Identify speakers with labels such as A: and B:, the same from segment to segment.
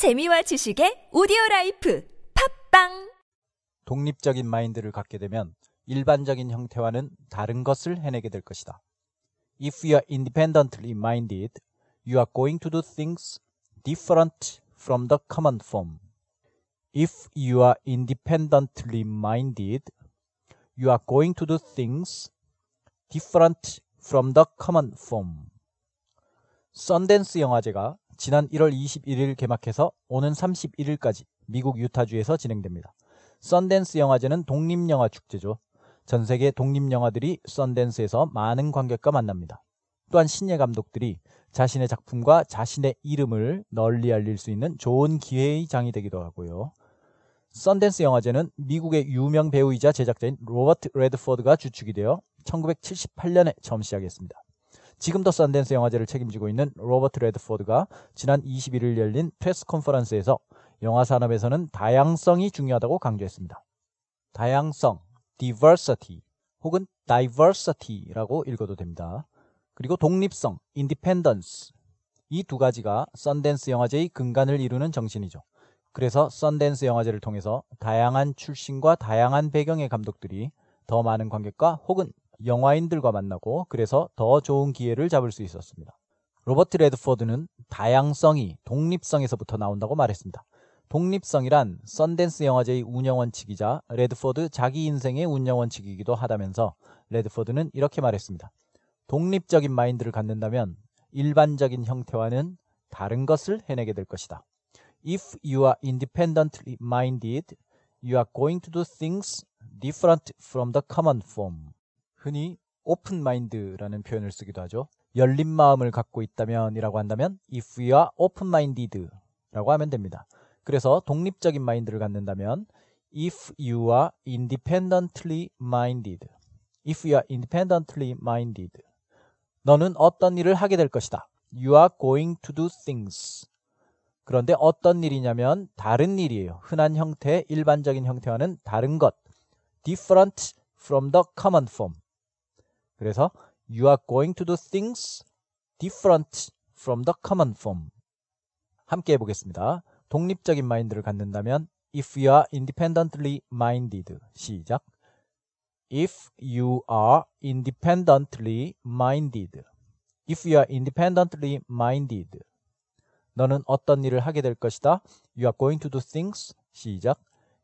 A: 재미와 지식의 오디오 라이프 팝빵
B: 독립적인 마인드를 갖게 되면 일반적인 형태와는 다른 것을 해내게 될 것이다. If you are independently minded, you are going to do things different from the common form. If you are independently minded, you are going to do things different from the common form. 썬댄스 영화제가 지난 1월 21일 개막해서 오는 31일까지 미국 유타주에서 진행됩니다. 썬댄스 영화제는 독립영화 축제죠. 전 세계 독립영화들이 썬댄스에서 많은 관객과 만납니다. 또한 신예 감독들이 자신의 작품과 자신의 이름을 널리 알릴 수 있는 좋은 기회의 장이 되기도 하고요. 썬댄스 영화제는 미국의 유명 배우이자 제작자인 로버트 레드포드가 주축이 되어 1978년에 처음 시작했습니다. 지금도 썬댄스 영화제를 책임지고 있는 로버트 레드포드가 지난 21일 열린 press conference에서 영화 산업에서는 다양성이 중요하다고 강조했습니다. 다양성, diversity 혹은 diversity라고 읽어도 됩니다. 그리고 독립성, independence 이 두 가지가 썬댄스 영화제의 근간을 이루는 정신이죠. 그래서 썬댄스 영화제를 통해서 다양한 출신과 다양한 배경의 감독들이 더 많은 관객과 혹은 영화인들과 만나고 그래서 더 좋은 기회를 잡을 수 있었습니다. 로버트 레드포드는 다양성이 독립성에서부터 나온다고 말했습니다. 독립성이란 썬댄스 영화제의 운영 원칙이자 레드포드 자기 인생의 운영 원칙이기도 하다면서 레드포드는 이렇게 말했습니다. 독립적인 마인드를 갖는다면 일반적인 형태와는 다른 것을 해내게 될 것이다. If you are independently minded, you are going to do things different from the common form. 흔히 오픈 마인드라는 표현을 쓰기도 하죠. 열린 마음을 갖고 있다면 이라고 한다면 if you are open minded 라고 하면 됩니다. 그래서 독립적인 마인드를 갖는다면 if you are independently minded if you are independently minded 너는 어떤 일을 하게 될 것이다. You are going to do things. 그런데 어떤 일이냐면 다른 일이에요. 흔한 형태, 일반적인 형태와는 다른 것. different from the common form. 그래서 you are going to do things different from the common form. 함께 해보겠습니다. 독립적인 마인드를 갖는다면 if you are independently minded 시작 if you are independently minded if you are independently minded 너는 어떤 일을 하게 될 것이다 you are going to do things 시작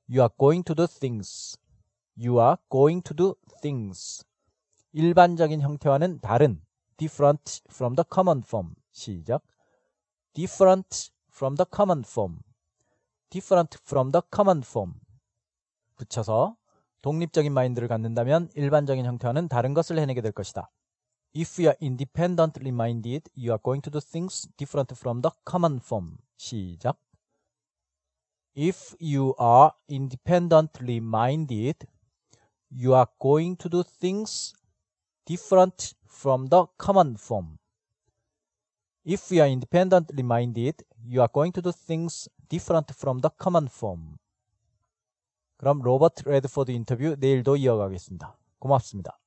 B: you are going to do things you are going to do things 일반적인 형태와는 다른 different from the common form 시작 different from the common form different from the common form 붙여서 독립적인 마인드를 갖는다면 일반적인 형태와는 다른 것을 해내게 될 것이다. If you are independently minded, you are going to do things different from the common form. 시작. If you are independently minded, you are going to do things different from the common form. If you are independently minded, you are going to do things different from the common form. 그럼 로버트 레드포드 인터뷰 내일도 이어가겠습니다. 고맙습니다.